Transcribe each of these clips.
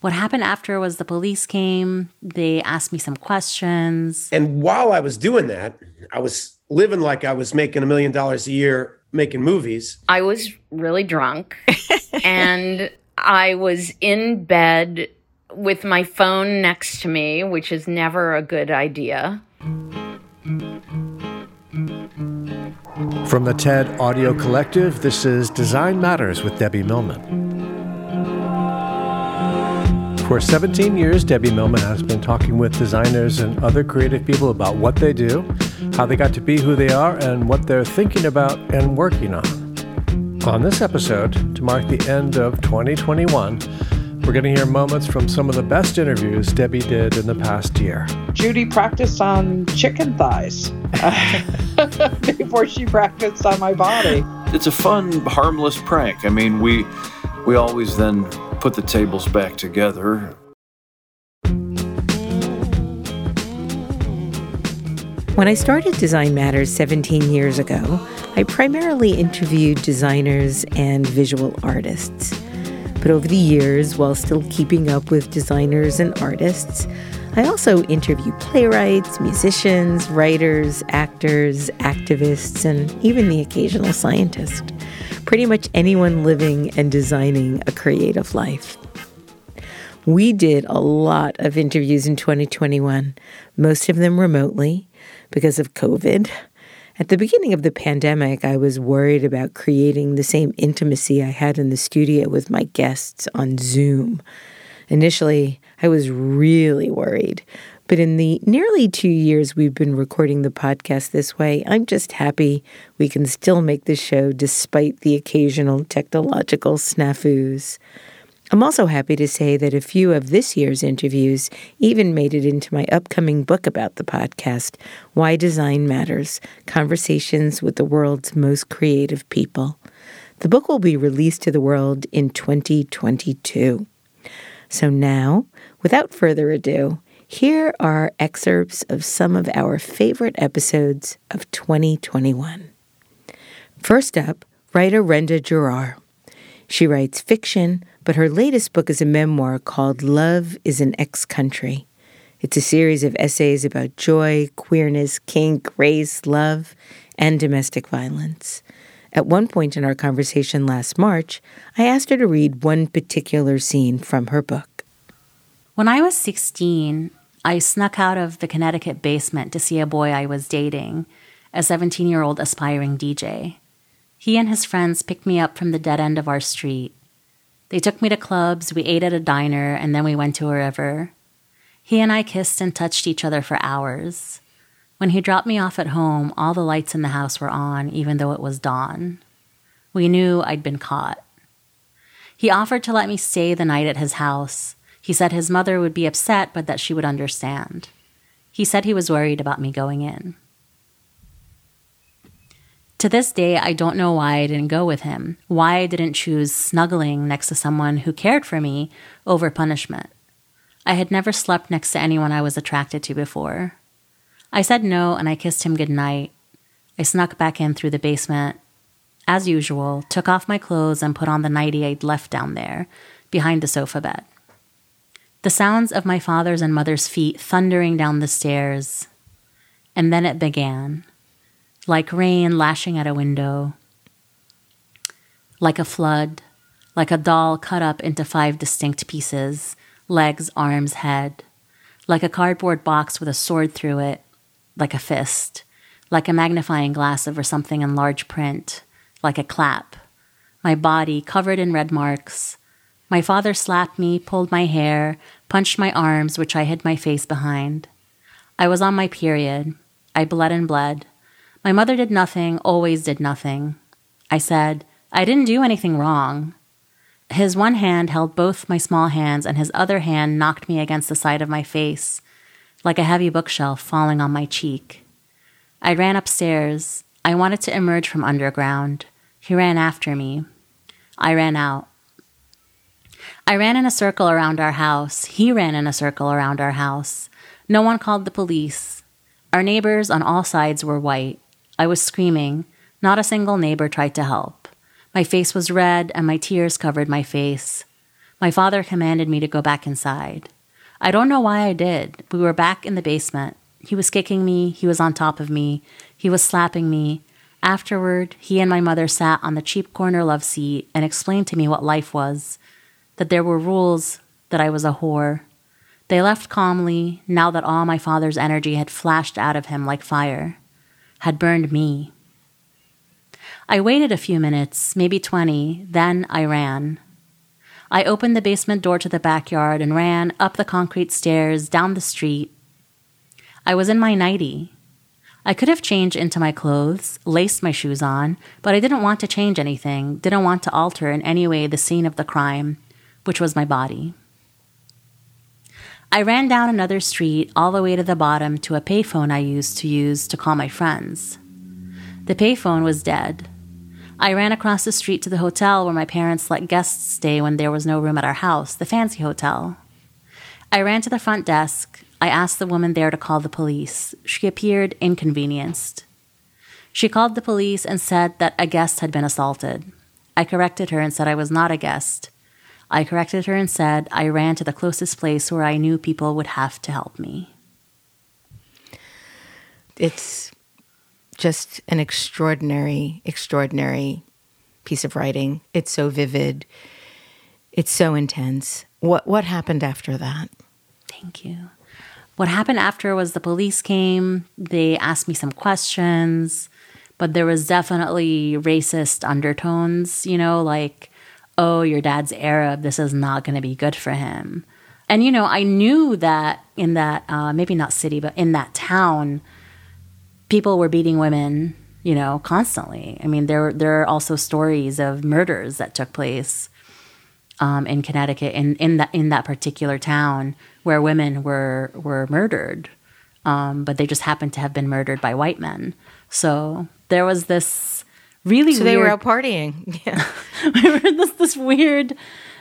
What happened after was the police came. They asked me some questions. And while I was doing that, I was living like I was making a million dollars a year making movies. I was really drunk and I was in bed with my phone next to me, which is never a good idea. From the TED Audio Collective, this is Design Matters with Debbie Millman. For 17 years, Debbie Millman has been talking with designers and other creative people about what they do, how they got to be who they are, and what they're thinking about and working on. On this episode, to mark the end of 2021, we're going to hear moments from some of the best interviews Debbie did in the past year. Judy practiced on chicken thighs before she practiced on my body. It's a fun, harmless prank. I mean, we we always then put the tables back together. When I started Design Matters 17 years ago, I primarily interviewed designers and visual artists. But over the years, while still keeping up with designers and artists, I also interview playwrights, musicians, writers, actors, activists, and even the occasional scientist. Pretty much anyone living and designing a creative life. We did a lot of interviews in 2021, most of them remotely because of COVID. At the beginning of the pandemic, I was worried about creating the same intimacy I had in the studio with my guests on Zoom. Initially, I was really worried. But in the nearly two years we've been recording the podcast this way, I'm just happy we can still make the show despite the occasional technological snafus. I'm also happy to say that a few of this year's interviews even made it into my upcoming book about the podcast, Why Design Matters Conversations with the World's Most Creative People. The book will be released to the world in 2022. So now, without further ado, here are excerpts of some of our favorite episodes of 2021. First up, writer Randa Jarrar. She writes fiction, but her latest book is a memoir called Love is an Ex Country. It's a series of essays about joy, queerness, kink, race, love, and domestic violence. At one point in our conversation last March, I asked her to read one particular scene from her book. When I was 16, I snuck out of the Connecticut basement to see a boy I was dating, a 17 year old aspiring DJ. He and his friends picked me up from the dead end of our street. They took me to clubs, we ate at a diner, and then we went to a river. He and I kissed and touched each other for hours. When he dropped me off at home, all the lights in the house were on, even though it was dawn. We knew I'd been caught. He offered to let me stay the night at his house. He said his mother would be upset, but that she would understand. He said he was worried about me going in. To this day, I don't know why I didn't go with him, why I didn't choose snuggling next to someone who cared for me over punishment. I had never slept next to anyone I was attracted to before. I said no and I kissed him goodnight. I snuck back in through the basement. As usual, took off my clothes and put on the nightie I'd left down there, behind the sofa bed. The sounds of my father's and mother's feet thundering down the stairs. And then it began, like rain lashing at a window, like a flood, like a doll cut up into five distinct pieces legs, arms, head, like a cardboard box with a sword through it, like a fist, like a magnifying glass over something in large print, like a clap. My body covered in red marks. My father slapped me, pulled my hair, punched my arms, which I hid my face behind. I was on my period. I bled and bled. My mother did nothing, always did nothing. I said, I didn't do anything wrong. His one hand held both my small hands, and his other hand knocked me against the side of my face, like a heavy bookshelf falling on my cheek. I ran upstairs. I wanted to emerge from underground. He ran after me. I ran out. I ran in a circle around our house. He ran in a circle around our house. No one called the police. Our neighbors on all sides were white. I was screaming. Not a single neighbor tried to help. My face was red, and my tears covered my face. My father commanded me to go back inside. I don't know why I did. We were back in the basement. He was kicking me, he was on top of me, he was slapping me. Afterward, he and my mother sat on the cheap corner love seat and explained to me what life was that there were rules, that I was a whore. They left calmly, now that all my father's energy had flashed out of him like fire, had burned me. I waited a few minutes, maybe 20, then I ran. I opened the basement door to the backyard and ran up the concrete stairs, down the street. I was in my nightie. I could have changed into my clothes, laced my shoes on, but I didn't want to change anything, didn't want to alter in any way the scene of the crime, which was my body. I ran down another street all the way to the bottom to a payphone I used to use to call my friends. The payphone was dead. I ran across the street to the hotel where my parents let guests stay when there was no room at our house, the fancy hotel. I ran to the front desk. I asked the woman there to call the police. She appeared inconvenienced. She called the police and said that a guest had been assaulted. I corrected her and said I was not a guest. I corrected her and said I ran to the closest place where I knew people would have to help me. It's just an extraordinary, extraordinary piece of writing. It's so vivid. It's so intense. What what happened after that? Thank you. What happened after was the police came. They asked me some questions, but there was definitely racist undertones, you know, like, "Oh, your dad's Arab. This is not going to be good for him." And you know, I knew that in that uh, maybe not city, but in that town, people were beating women, you know, constantly. I mean, there there are also stories of murders that took place um, in Connecticut in in that in that particular town where women were were murdered, um, but they just happened to have been murdered by white men. So there was this really so weird, they were out partying. Yeah, we were this this weird,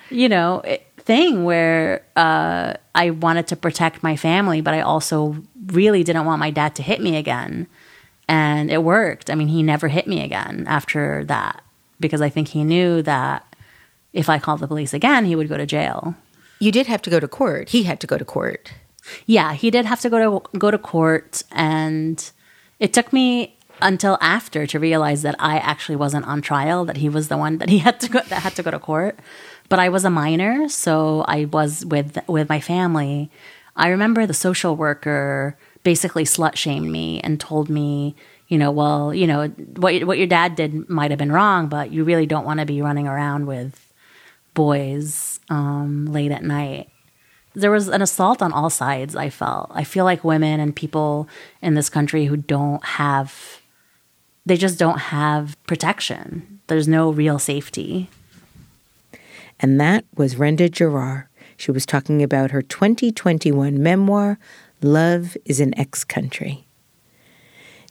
you know. thing where uh, I wanted to protect my family, but I also really didn't want my dad to hit me again. And it worked. I mean, he never hit me again after that because I think he knew that if I called the police again, he would go to jail. You did have to go to court. He had to go to court. Yeah, he did have to go to go to court and it took me until after to realize that I actually wasn't on trial, that he was the one that he had to go that had to go to court. But I was a minor, so I was with with my family. I remember the social worker basically slut shamed me and told me, you know, well, you know, what what your dad did might have been wrong, but you really don't want to be running around with boys um, late at night. There was an assault on all sides. I felt. I feel like women and people in this country who don't have, they just don't have protection. There's no real safety. And that was Randa Jarrar. She was talking about her 2021 memoir, Love is an Ex Country.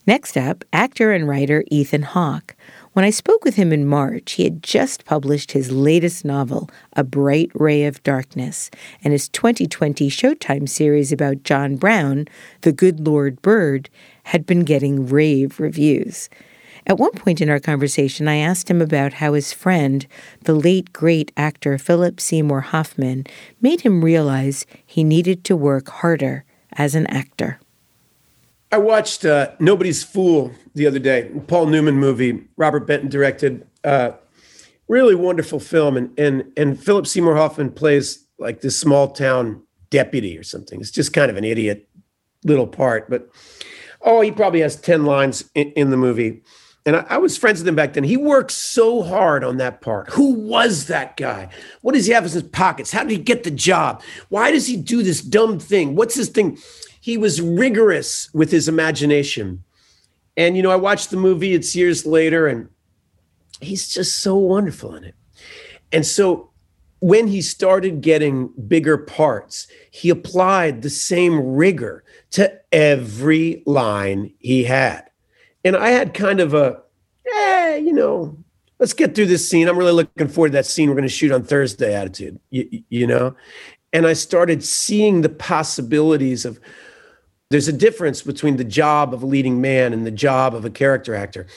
Next up, actor and writer Ethan Hawke. When I spoke with him in March, he had just published his latest novel, A Bright Ray of Darkness, and his 2020 Showtime series about John Brown, The Good Lord Bird, had been getting rave reviews. At one point in our conversation, I asked him about how his friend, the late great actor Philip Seymour Hoffman, made him realize he needed to work harder as an actor. I watched uh, Nobody's Fool the other day, Paul Newman movie, Robert Benton directed. Uh, really wonderful film, and and and Philip Seymour Hoffman plays like this small town deputy or something. It's just kind of an idiot little part, but oh, he probably has ten lines in, in the movie. And I, I, was friends with him back then. He worked so hard on that part. Who was that guy? What does he have in his pockets? How did he get the job? Why does he do this dumb thing? What's his thing? He was rigorous with his imagination. And, you know, I watched the movie, it's years later, and he's just so wonderful in it. And so when he started getting bigger parts, he applied the same rigor to every line he had and I had kind of a, eh, you know, let's get through this scene. I'm really looking forward to that scene we're going to shoot on Thursday attitude, you, you know? And I started seeing the possibilities of there's a difference between the job of a leading man and the job of a character actor.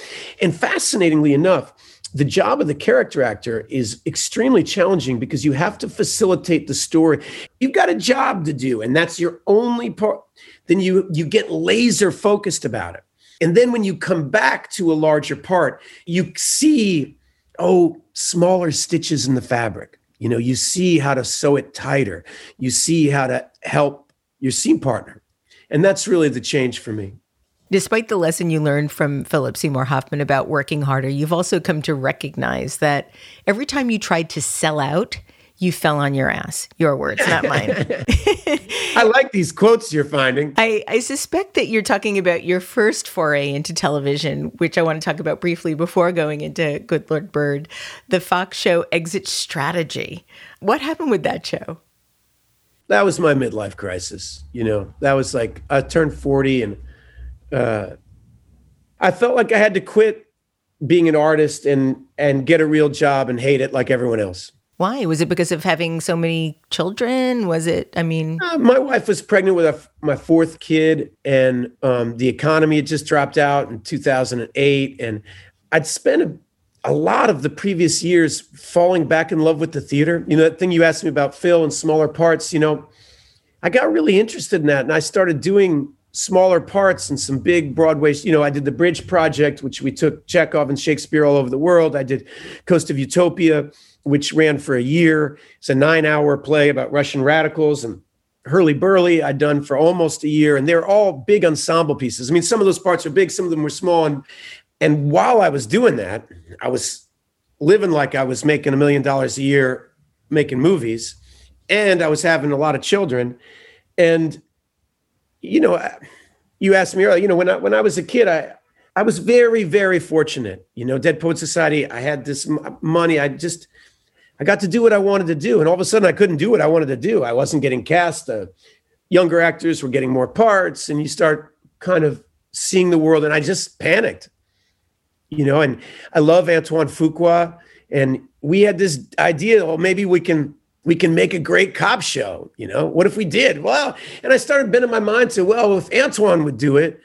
And fascinatingly enough, the job of the character actor is extremely challenging because you have to facilitate the story. You've got a job to do, and that's your only part. Then you you get laser focused about it. And then when you come back to a larger part, you see, oh, smaller stitches in the fabric. You know, you see how to sew it tighter. You see how to help your seam partner. And that's really the change for me. Despite the lesson you learned from Philip Seymour Hoffman about working harder, you've also come to recognize that every time you tried to sell out, you fell on your ass. Your words, not mine. I like these quotes you're finding. I, I suspect that you're talking about your first foray into television, which I want to talk about briefly before going into Good Lord Bird, the Fox show Exit Strategy. What happened with that show? That was my midlife crisis. You know, that was like I turned 40 and uh, I felt like I had to quit being an artist and and get a real job and hate it like everyone else. Why? Was it because of having so many children? Was it, I mean, uh, my wife was pregnant with my fourth kid, and um, the economy had just dropped out in 2008. And I'd spent a, a lot of the previous years falling back in love with the theater. You know, that thing you asked me about Phil and smaller parts, you know, I got really interested in that. And I started doing smaller parts and some big Broadway. You know, I did the Bridge Project, which we took Chekhov and Shakespeare all over the world. I did Coast of Utopia which ran for a year. It's a nine hour play about Russian radicals and Hurly Burly, I'd done for almost a year. And they're all big ensemble pieces. I mean, some of those parts are big, some of them were small. And, and while I was doing that, I was living like I was making a million dollars a year making movies. And I was having a lot of children. And, you know, you asked me earlier, you know, when I, when I was a kid, I, I was very, very fortunate. You know, Dead Poet Society, I had this money. I just, I got to do what I wanted to do. And all of a sudden, I couldn't do what I wanted to do. I wasn't getting cast. Uh, younger actors were getting more parts, and you start kind of seeing the world. And I just panicked, you know. And I love Antoine Fuqua, and we had this idea. Well, maybe we can we can make a great cop show. You know, what if we did? Well, and I started bending my mind to, well, if Antoine would do it,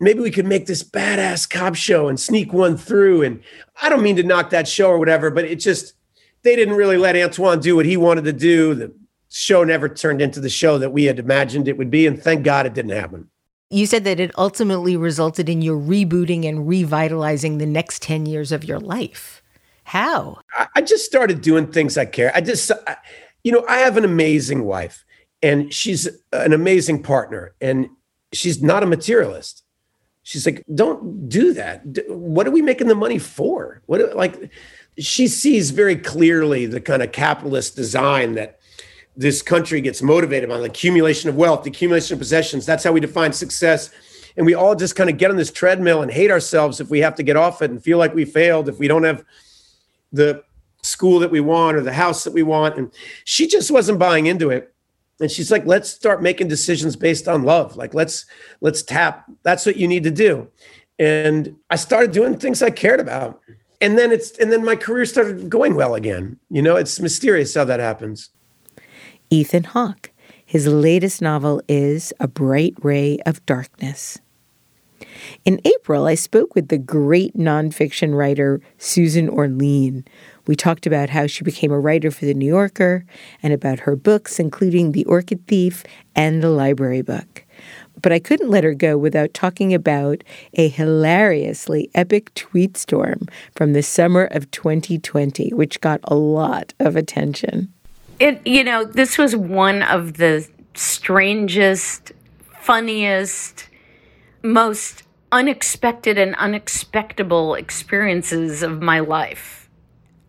maybe we could make this badass cop show and sneak one through. And I don't mean to knock that show or whatever, but it just they didn't really let Antoine do what he wanted to do. The show never turned into the show that we had imagined it would be. And thank God it didn't happen. You said that it ultimately resulted in your rebooting and revitalizing the next 10 years of your life. How? I just started doing things I care. I just, you know, I have an amazing wife and she's an amazing partner and she's not a materialist. She's like, don't do that. What are we making the money for? What, like, she sees very clearly the kind of capitalist design that this country gets motivated by the accumulation of wealth, the accumulation of possessions. That's how we define success. And we all just kind of get on this treadmill and hate ourselves if we have to get off it and feel like we failed, if we don't have the school that we want or the house that we want. And she just wasn't buying into it. And she's like, let's start making decisions based on love. Like let's let's tap. That's what you need to do. and I started doing things I cared about. And then it's and then my career started going well again. You know, it's mysterious how that happens. Ethan Hawke. His latest novel is A Bright Ray of Darkness. In April, I spoke with the great nonfiction writer Susan Orlean. We talked about how she became a writer for The New Yorker and about her books, including The Orchid Thief and The Library Book. But I couldn't let her go without talking about a hilariously epic tweet storm from the summer of 2020, which got a lot of attention. It, you know, this was one of the strangest, funniest, most unexpected and unexpectable experiences of my life.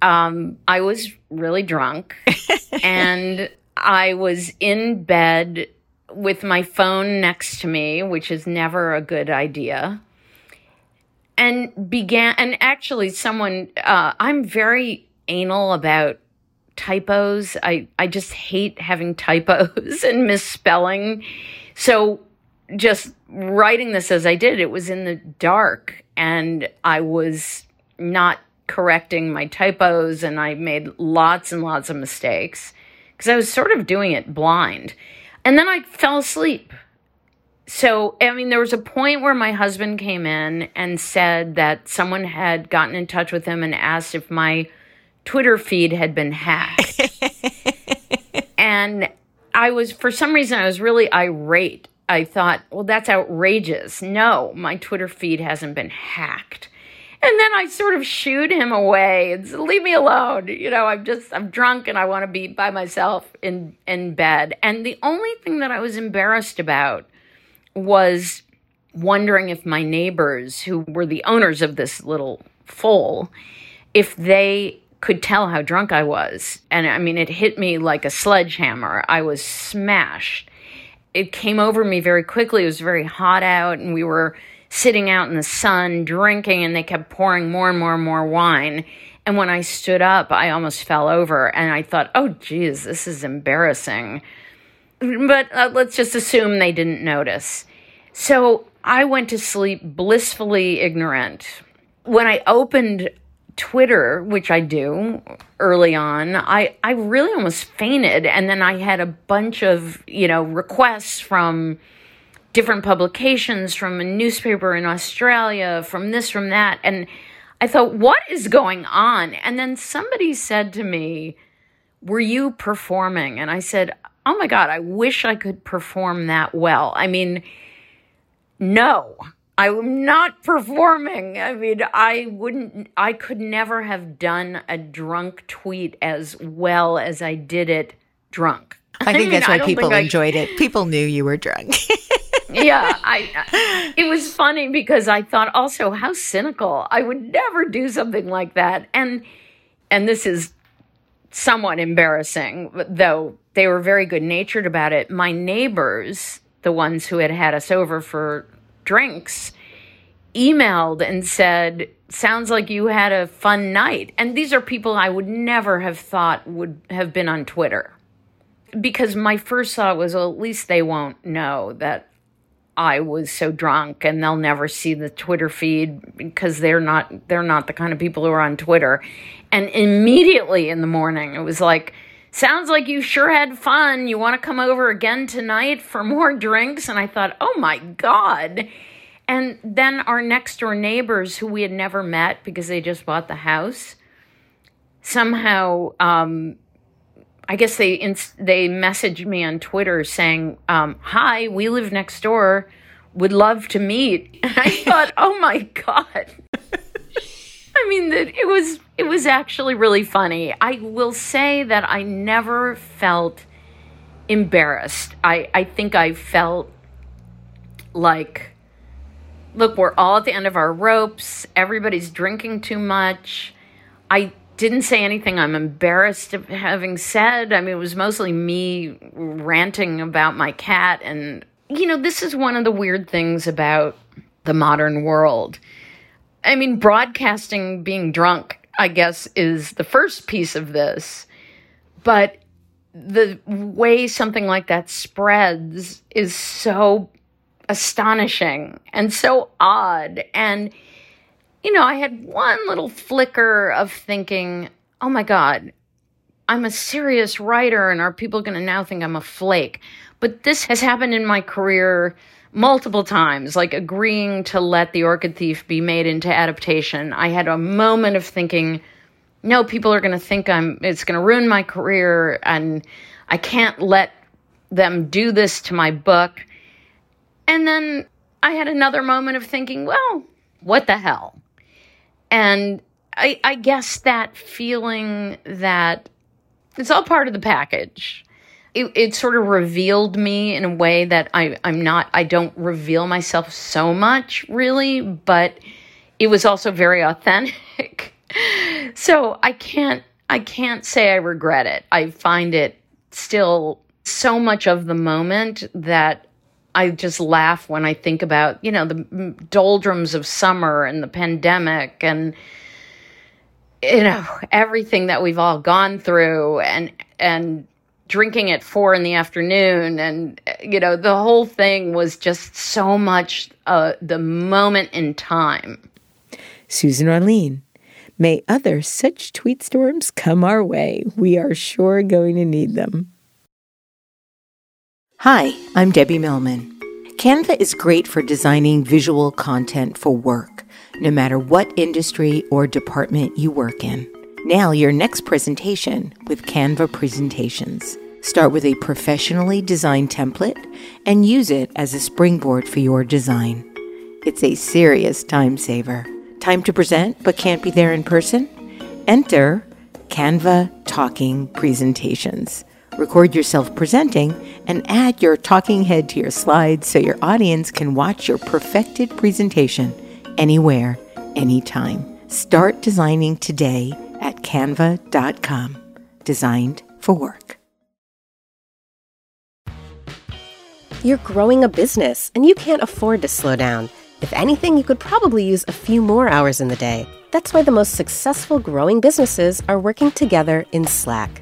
Um, I was really drunk and I was in bed with my phone next to me, which is never a good idea. And began, and actually, someone, uh, I'm very anal about typos. I, I just hate having typos and misspelling. So just writing this as I did, it was in the dark and I was not correcting my typos and I made lots and lots of mistakes because I was sort of doing it blind. And then I fell asleep. So, I mean, there was a point where my husband came in and said that someone had gotten in touch with him and asked if my Twitter feed had been hacked. and I was, for some reason, I was really irate I thought, well, that's outrageous. No, my Twitter feed hasn't been hacked. And then I sort of shooed him away and said, leave me alone. You know, I'm just, I'm drunk and I want to be by myself in, in bed. And the only thing that I was embarrassed about was wondering if my neighbors, who were the owners of this little foal, if they could tell how drunk I was. And I mean, it hit me like a sledgehammer. I was smashed it came over me very quickly. It was very hot out, and we were sitting out in the sun drinking, and they kept pouring more and more and more wine. And when I stood up, I almost fell over, and I thought, oh, geez, this is embarrassing. But uh, let's just assume they didn't notice. So I went to sleep blissfully ignorant. When I opened Twitter, which I do early on, I, I really almost fainted. And then I had a bunch of, you know, requests from different publications, from a newspaper in Australia, from this, from that. And I thought, what is going on? And then somebody said to me, Were you performing? And I said, Oh my God, I wish I could perform that well. I mean, no, I'm not performing. I mean, I wouldn't, I could never have done a drunk tweet as well as I did it drunk. I think I mean, that's why people enjoyed I, it. People knew you were drunk. yeah, I, it was funny because I thought also how cynical. I would never do something like that. And, and this is somewhat embarrassing, though they were very good natured about it. My neighbors, the ones who had had us over for drinks emailed and said, Sounds like you had a fun night. And these are people I would never have thought would have been on Twitter. Because my first thought was, well, at least they won't know that I was so drunk and they'll never see the Twitter feed because they're not they're not the kind of people who are on Twitter. And immediately in the morning it was like sounds like you sure had fun. You want to come over again tonight for more drinks? And I thought, oh my God. And then our next door neighbors, who we had never met because they just bought the house, somehow, um, I guess they ins- they messaged me on Twitter saying, um, "Hi, we live next door. Would love to meet." And I thought, "Oh my god." I mean, that it was it was actually really funny. I will say that I never felt embarrassed. I I think I felt like look, we're all at the end of our ropes. Everybody's drinking too much. I didn't say anything I'm embarrassed of having said. I mean, it was mostly me ranting about my cat. And, you know, this is one of the weird things about the modern world I mean, broadcasting being drunk, I guess, is the first piece of this. But the way something like that spreads is so astonishing and so odd. And, you know, I had one little flicker of thinking, oh my God, I'm a serious writer, and are people going to now think I'm a flake? But this has happened in my career multiple times, like agreeing to let The Orchid Thief be made into adaptation. I had a moment of thinking, no, people are going to think I'm, it's going to ruin my career, and I can't let them do this to my book. And then I had another moment of thinking, well, what the hell? And I, I guess that feeling that it's all part of the package. It, it sort of revealed me in a way that I, I'm not, I don't reveal myself so much really, but it was also very authentic. so I can't, I can't say I regret it. I find it still so much of the moment that I just laugh when I think about, you know, the doldrums of summer and the pandemic and you know everything that we've all gone through and and drinking at four in the afternoon and you know the whole thing was just so much uh, the moment in time. Susan orlean may other such tweet storms come our way? We are sure going to need them hi i'm debbie millman canva is great for designing visual content for work no matter what industry or department you work in. Now, your next presentation with Canva Presentations. Start with a professionally designed template and use it as a springboard for your design. It's a serious time saver. Time to present but can't be there in person? Enter Canva Talking Presentations. Record yourself presenting and add your talking head to your slides so your audience can watch your perfected presentation anywhere, anytime. Start designing today at canva.com. Designed for work. You're growing a business and you can't afford to slow down. If anything, you could probably use a few more hours in the day. That's why the most successful growing businesses are working together in Slack.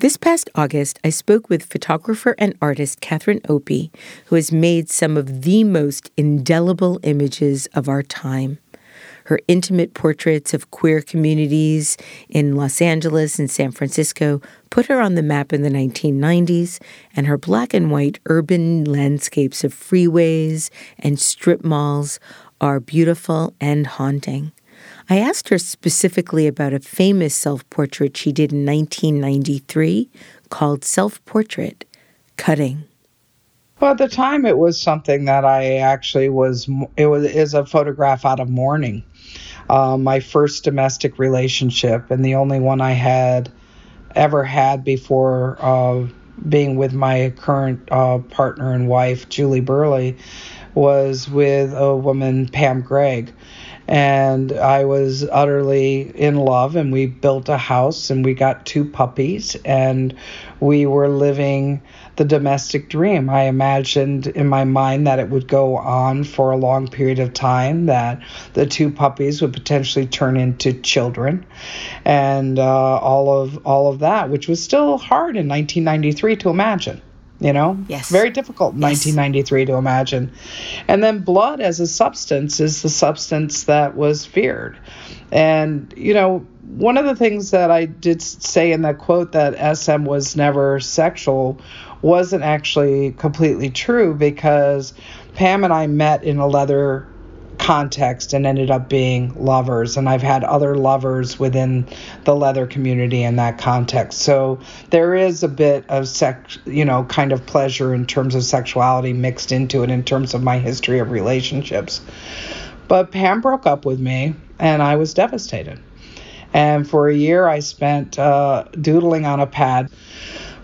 This past August, I spoke with photographer and artist Catherine Opie, who has made some of the most indelible images of our time her intimate portraits of queer communities in Los Angeles and San Francisco put her on the map in the 1990s, and her black and white urban landscapes of freeways and strip malls are beautiful and haunting. I asked her specifically about a famous self portrait she did in 1993 called Self Portrait Cutting. Well, at the time, it was something that I actually was. It was is a photograph out of mourning, uh, my first domestic relationship and the only one I had ever had before uh, being with my current uh, partner and wife, Julie Burleigh, was with a woman, Pam Gregg. And I was utterly in love, and we built a house and we got two puppies, and we were living the domestic dream. I imagined in my mind that it would go on for a long period of time, that the two puppies would potentially turn into children, and uh, all of all of that, which was still hard in 1993 to imagine. You know, yes, very difficult yes. 1993 to imagine. And then blood as a substance is the substance that was feared. And you know, one of the things that I did say in that quote that SM was never sexual wasn't actually completely true because Pam and I met in a leather context and ended up being lovers and I've had other lovers within the leather community in that context. So there is a bit of sex, you know, kind of pleasure in terms of sexuality mixed into it in terms of my history of relationships. But Pam broke up with me and I was devastated. And for a year I spent uh, doodling on a pad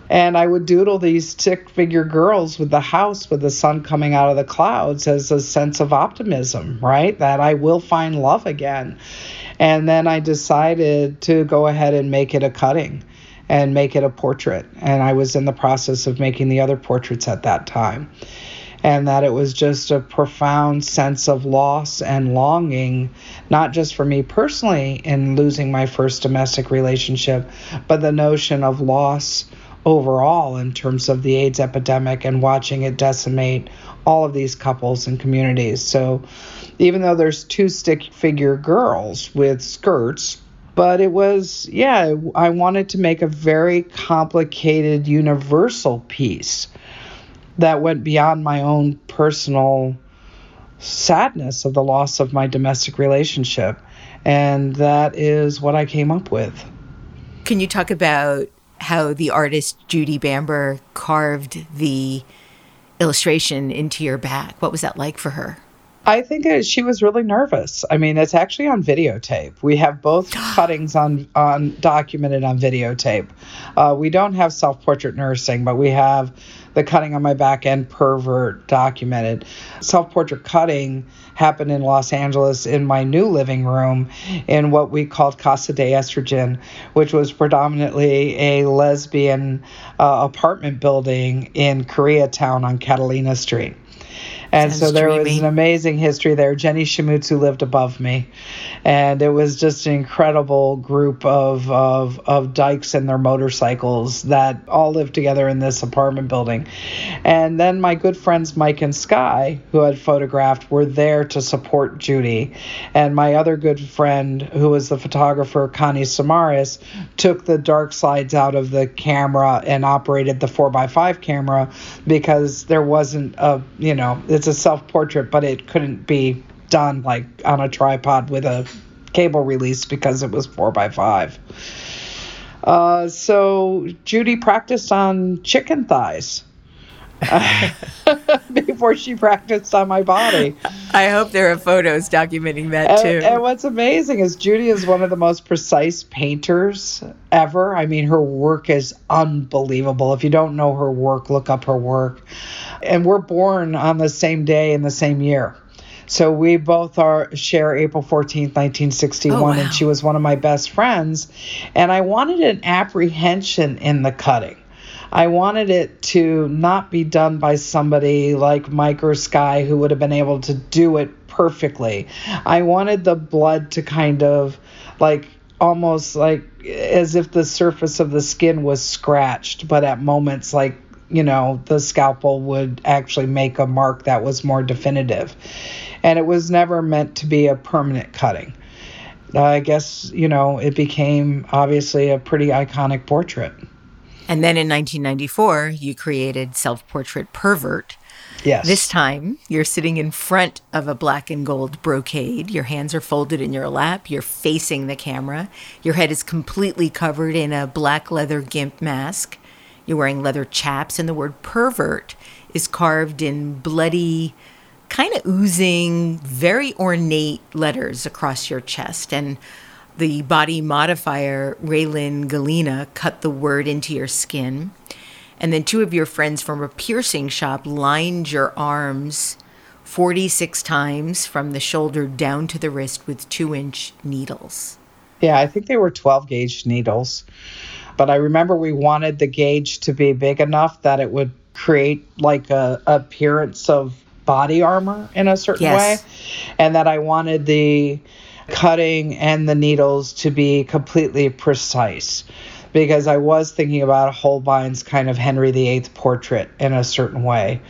and I would doodle these stick figure girls with the house with the sun coming out of the clouds as a sense of optimism, right? That I will find love again. And then I decided to go ahead and make it a cutting and make it a portrait. And I was in the process of making the other portraits at that time. And that it was just a profound sense of loss and longing, not just for me personally in losing my first domestic relationship, but the notion of loss overall in terms of the AIDS epidemic and watching it decimate all of these couples and communities. So even though there's two stick figure girls with skirts, but it was, yeah, I wanted to make a very complicated, universal piece that went beyond my own personal sadness of the loss of my domestic relationship. And that is what I came up with. Can you talk about how the artist Judy Bamber carved the illustration into your back? What was that like for her? I think it, she was really nervous. I mean, it's actually on videotape. We have both cuttings on on documented on videotape. Uh, we don't have self portrait nursing, but we have the cutting on my back and pervert documented. Self portrait cutting happened in Los Angeles in my new living room in what we called Casa de Estrogen, which was predominantly a lesbian uh, apartment building in Koreatown on Catalina Street. And Sounds so there dreamy. was an amazing history there. Jenny Shimizu lived above me. And it was just an incredible group of, of, of dykes and their motorcycles that all lived together in this apartment building. And then my good friends Mike and Sky, who had photographed, were there to support Judy. And my other good friend, who was the photographer Connie Samaras, took the dark slides out of the camera and operated the 4x5 camera because there wasn't a, you know, it's it's a self portrait, but it couldn't be done like on a tripod with a cable release because it was four by five. Uh, so Judy practiced on chicken thighs. before she practiced on my body. I hope there are photos documenting that too. And, and, what's amazing is Judy is one of the most precise painters ever. I mean, her work is unbelievable. If you don't know her work, look up her work and we're born on the same day in the same year. So we both are share April 14th, 1961 oh, wow. and she was one of my best friends and I wanted an apprehension in the cutting. I wanted it to not be done by somebody like Mike or Sky who would have been able to do it perfectly. I wanted the blood to kind of like almost like as if the surface of the skin was scratched, but at moments like you know, the scalpel would actually make a mark that was more definitive. And it was never meant to be a permanent cutting. Uh, I guess, you know, it became obviously a pretty iconic portrait. And then in 1994, you created Self Portrait Pervert. Yes. This time, you're sitting in front of a black and gold brocade. Your hands are folded in your lap. You're facing the camera. Your head is completely covered in a black leather gimp mask. You're wearing leather chaps, and the word pervert is carved in bloody, kind of oozing, very ornate letters across your chest. And the body modifier, Raelyn Gallina, cut the word into your skin. And then two of your friends from a piercing shop lined your arms 46 times from the shoulder down to the wrist with two inch needles. Yeah, I think they were 12 gauge needles. But I remember we wanted the gauge to be big enough that it would create like a appearance of body armor in a certain yes. way, and that I wanted the cutting and the needles to be completely precise because I was thinking about Holbein's kind of Henry VIII portrait in a certain way.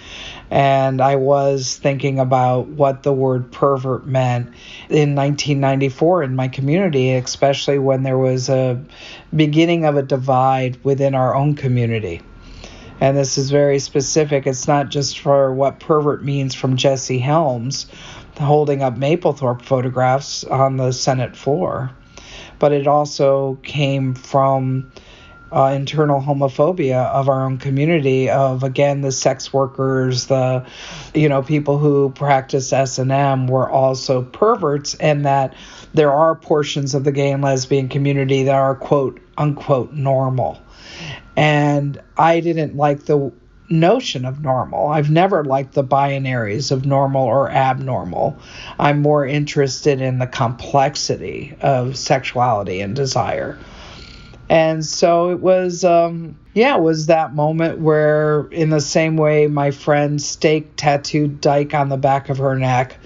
And I was thinking about what the word pervert meant in 1994 in my community, especially when there was a beginning of a divide within our own community. And this is very specific. It's not just for what pervert means from Jesse Helms holding up Mapplethorpe photographs on the Senate floor, but it also came from uh, internal homophobia of our own community of again the sex workers the you know people who practice s&m were also perverts and that there are portions of the gay and lesbian community that are quote unquote normal and i didn't like the notion of normal. I've never liked the binaries of normal or abnormal. I'm more interested in the complexity of sexuality and desire. And so it was, um, yeah, it was that moment where, in the same way my friend stake tattooed Dyke on the back of her neck,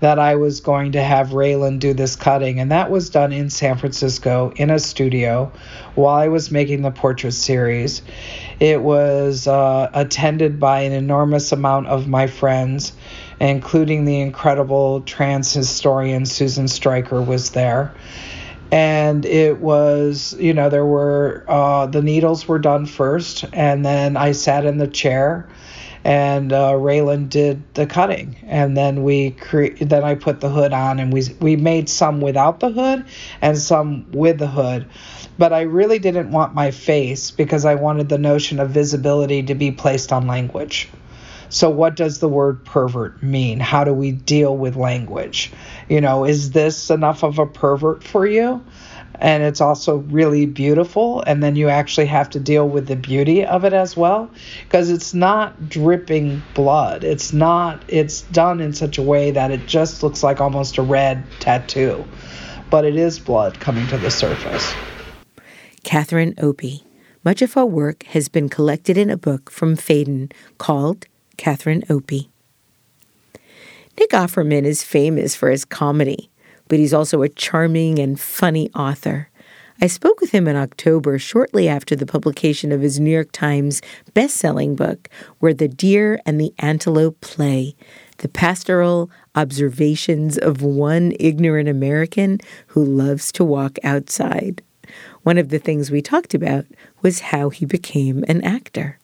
that I was going to have Raelyn do this cutting. And that was done in San Francisco in a studio while I was making the portrait series. It was uh, attended by an enormous amount of my friends, including the incredible trans historian Susan Stryker was there and it was you know there were uh, the needles were done first and then i sat in the chair and uh, Raelyn did the cutting, and then we cre- then I put the hood on, and we we made some without the hood and some with the hood, but I really didn't want my face because I wanted the notion of visibility to be placed on language. So, what does the word pervert mean? How do we deal with language? You know, is this enough of a pervert for you? And it's also really beautiful. And then you actually have to deal with the beauty of it as well because it's not dripping blood. It's not, it's done in such a way that it just looks like almost a red tattoo. But it is blood coming to the surface. Catherine Opie. Much of her work has been collected in a book from Phaidon called Catherine Opie. Nick Offerman is famous for his comedy, but he's also a charming and funny author. I spoke with him in October, shortly after the publication of his New York Times best-selling book, Where the Deer and the Antelope Play, the pastoral observations of one ignorant American who loves to walk outside. One of the things we talked about was how he became an actor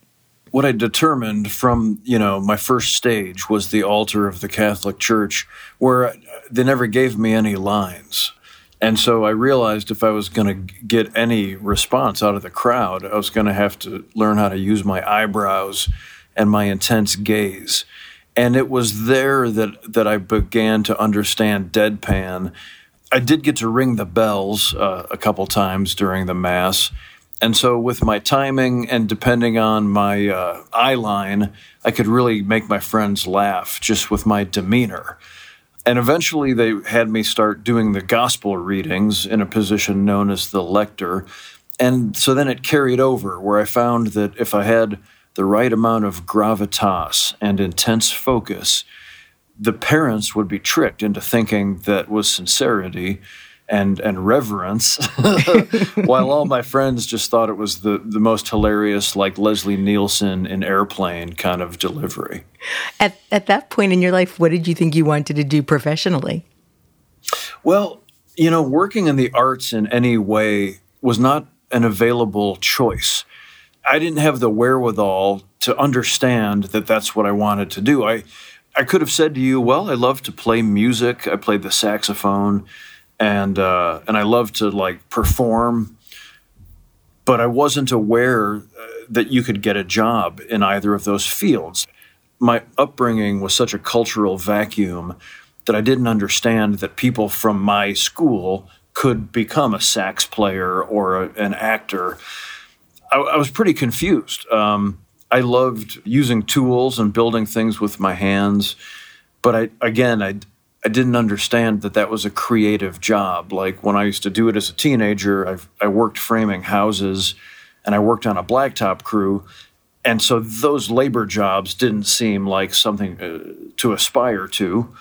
what I determined from you know my first stage was the altar of the Catholic Church, where they never gave me any lines. And so I realized if I was going to get any response out of the crowd, I was going to have to learn how to use my eyebrows and my intense gaze. And it was there that, that I began to understand deadpan. I did get to ring the bells uh, a couple times during the Mass and so, with my timing and depending on my uh, eye line, I could really make my friends laugh just with my demeanor. And eventually, they had me start doing the gospel readings in a position known as the lector. And so then it carried over, where I found that if I had the right amount of gravitas and intense focus, the parents would be tricked into thinking that was sincerity and and reverence, while all my friends just thought it was the the most hilarious, like Leslie Nielsen in Airplane kind of delivery. At at that point in your life, what did you think you wanted to do professionally? Well, you know, working in the arts in any way was not an available choice. I didn't have the wherewithal to understand that that's what I wanted to do. I I could have said to you, "Well, I love to play music. I played the saxophone." And uh, and I love to like perform, but I wasn't aware uh, that you could get a job in either of those fields. My upbringing was such a cultural vacuum that I didn't understand that people from my school could become a sax player or a, an actor. I, I, was pretty confused. Um, I loved using tools and building things with my hands, but I again I I didn't understand that that was a creative job. Like when I used to do it as a teenager, I've, I worked framing houses and I worked on a blacktop crew. And so those labor jobs didn't seem like something uh, to aspire to.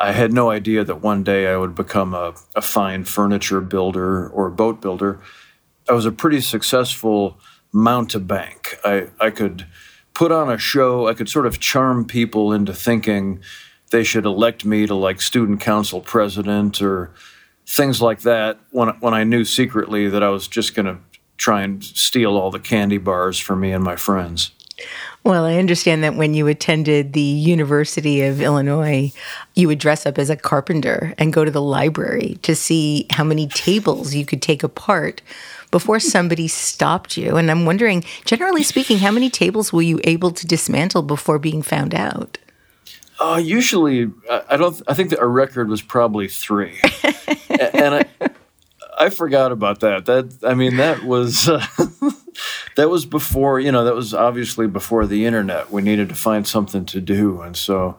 I had no idea that one day I would become a, a fine furniture builder or boat builder. I was a pretty successful mountebank. I, I could put on a show, I could sort of charm people into thinking they should elect me to like student council president or things like that when, when I knew secretly that I was just going to try and steal all the candy bars for me and my friends. Well, I understand that when you attended the University of Illinois, you would dress up as a carpenter and go to the library to see how many tables you could take apart before somebody stopped you. And I'm wondering, generally speaking, how many tables were you able to dismantle before being found out? Uh, usually, I don't. I think that our record was probably three, and I, I forgot about that. That I mean, that was uh, that was before, you know, that was obviously before the internet. We needed to find something to do. And so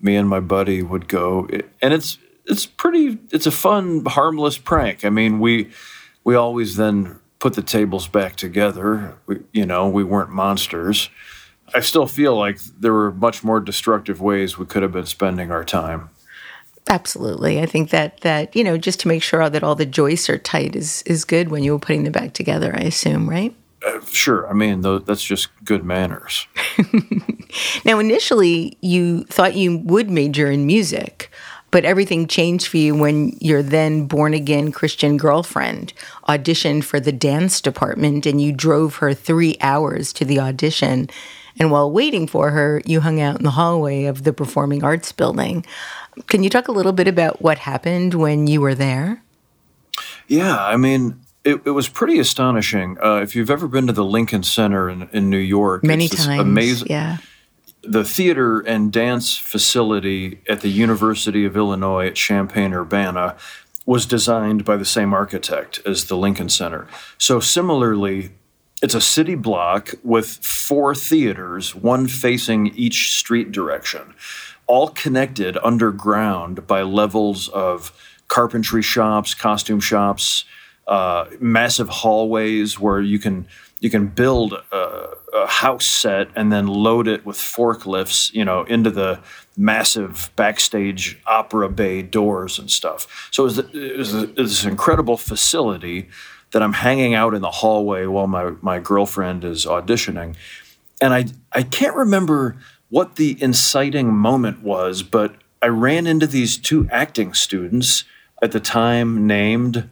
me and my buddy would go and it's it's pretty it's a fun harmless prank. I mean, we we always then put the tables back together. We, you know, we weren't monsters. I still feel like there were much more destructive ways we could have been spending our time. Absolutely. I think that that, you know, just to make sure that all the joists are tight is is good when you were putting them back together, I assume, right? Uh, sure. I mean, th- that's just good manners. now, initially, you thought you would major in music, but everything changed for you when your then born again Christian girlfriend auditioned for the dance department and you drove her three hours to the audition. And while waiting for her, you hung out in the hallway of the Performing Arts Building. Can you talk a little bit about what happened when you were there? Yeah, I mean, it, it was pretty astonishing. Uh, if you've ever been to the Lincoln Center in, in New York, many times, amazing. Yeah, the theater and dance facility at the University of Illinois at Champaign Urbana was designed by the same architect as the Lincoln Center. So similarly, it's a city block with four theaters, one facing each street direction, all connected underground by levels of carpentry shops, costume shops, uh, massive hallways where you can you can build a, a, house set and then load it with forklifts, you know, into the massive backstage opera bay doors and stuff. So it was, it was, it was this incredible facility that I'm hanging out in the hallway while my, my girlfriend is auditioning. And I, I can't remember what the inciting moment was, but I ran into these two acting students at the time named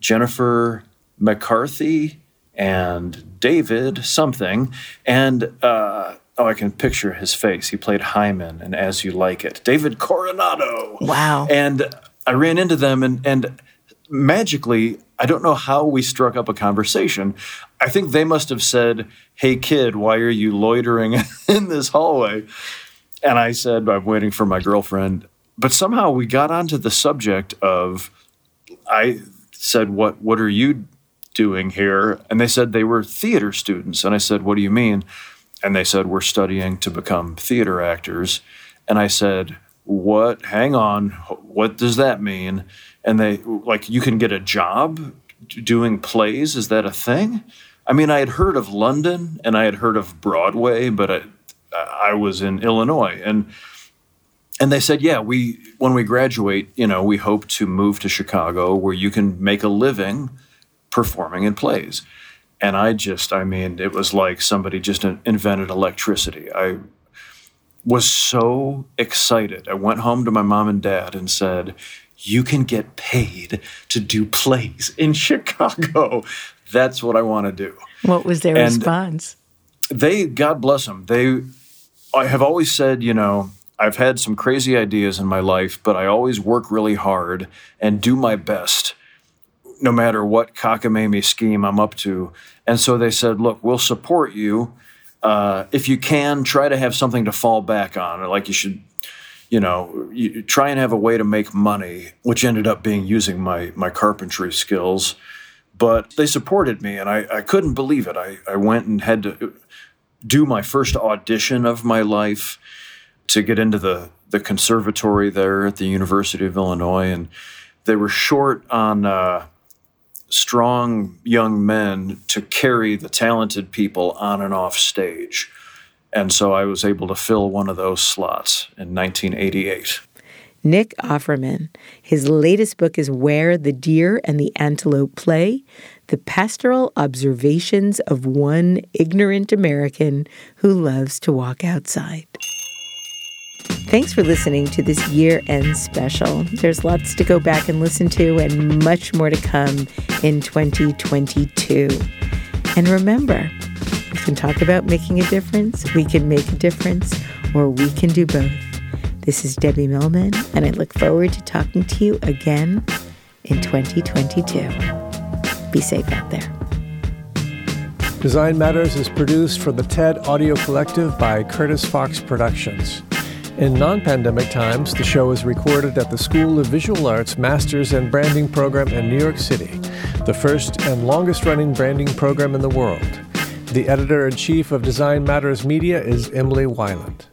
Jennifer McCarthy and David something. And uh, oh, I can picture his face. He played Hymen and As You Like It. David Coronado. Wow. And I ran into them and, and magically, I don't know how we struck up a conversation. I think they must have said, Hey, kid, why are you loitering in this hallway? And I said, I'm waiting for my girlfriend. But somehow we got onto the subject of, I said, What, what are you doing here? And they said they were theater students. And I said, What do you mean? And they said, We're studying to become theater actors. And I said, What? Hang on. What does that mean? And they, like, you can get a job doing plays? Is that a thing? I mean, I had heard of London and I had heard of Broadway, but I, I was in Illinois. And and they said, yeah, we when we graduate, you know, we hope to move to Chicago where you can make a living performing in plays. And I just, I mean, it was like somebody just invented electricity. I was so excited. I went home to my mom and dad and said, You can get paid to do plays in Chicago. That's what I want to do. What was their and response? They, God bless them, they, I have always said, you know, I've had some crazy ideas in my life, but I always work really hard and do my best no matter what cockamamie scheme I'm up to. And so they said, look, we'll support you. Uh, if you can, try to have something to fall back on. Like you should, you know, you try and have a way to make money, which ended up being using my, my carpentry skills. But they supported me, and I, I couldn't believe it. I, I went and had to do my first audition of my life to get into the, the conservatory there at the University of Illinois. And they were short on uh, strong young men to carry the talented people on and off stage. And so I was able to fill one of those slots in 1988. Nick Offerman. His latest book is Where the Deer and the Antelope Play The Pastoral Observations of One Ignorant American Who Loves to Walk Outside. Thanks for listening to this year end special. There's lots to go back and listen to, and much more to come in 2022. And remember, we can talk about making a difference, we can make a difference, or we can do both. This is Debbie Millman, and I look forward to talking to you again in 2022. Be safe out there. Design Matters is produced for the TED Audio Collective by Curtis Fox Productions. In non pandemic times, the show is recorded at the School of Visual Arts Masters and Branding program in New York City, the first and longest running branding program in the world. The editor in chief of Design Matters Media is Emily Weiland.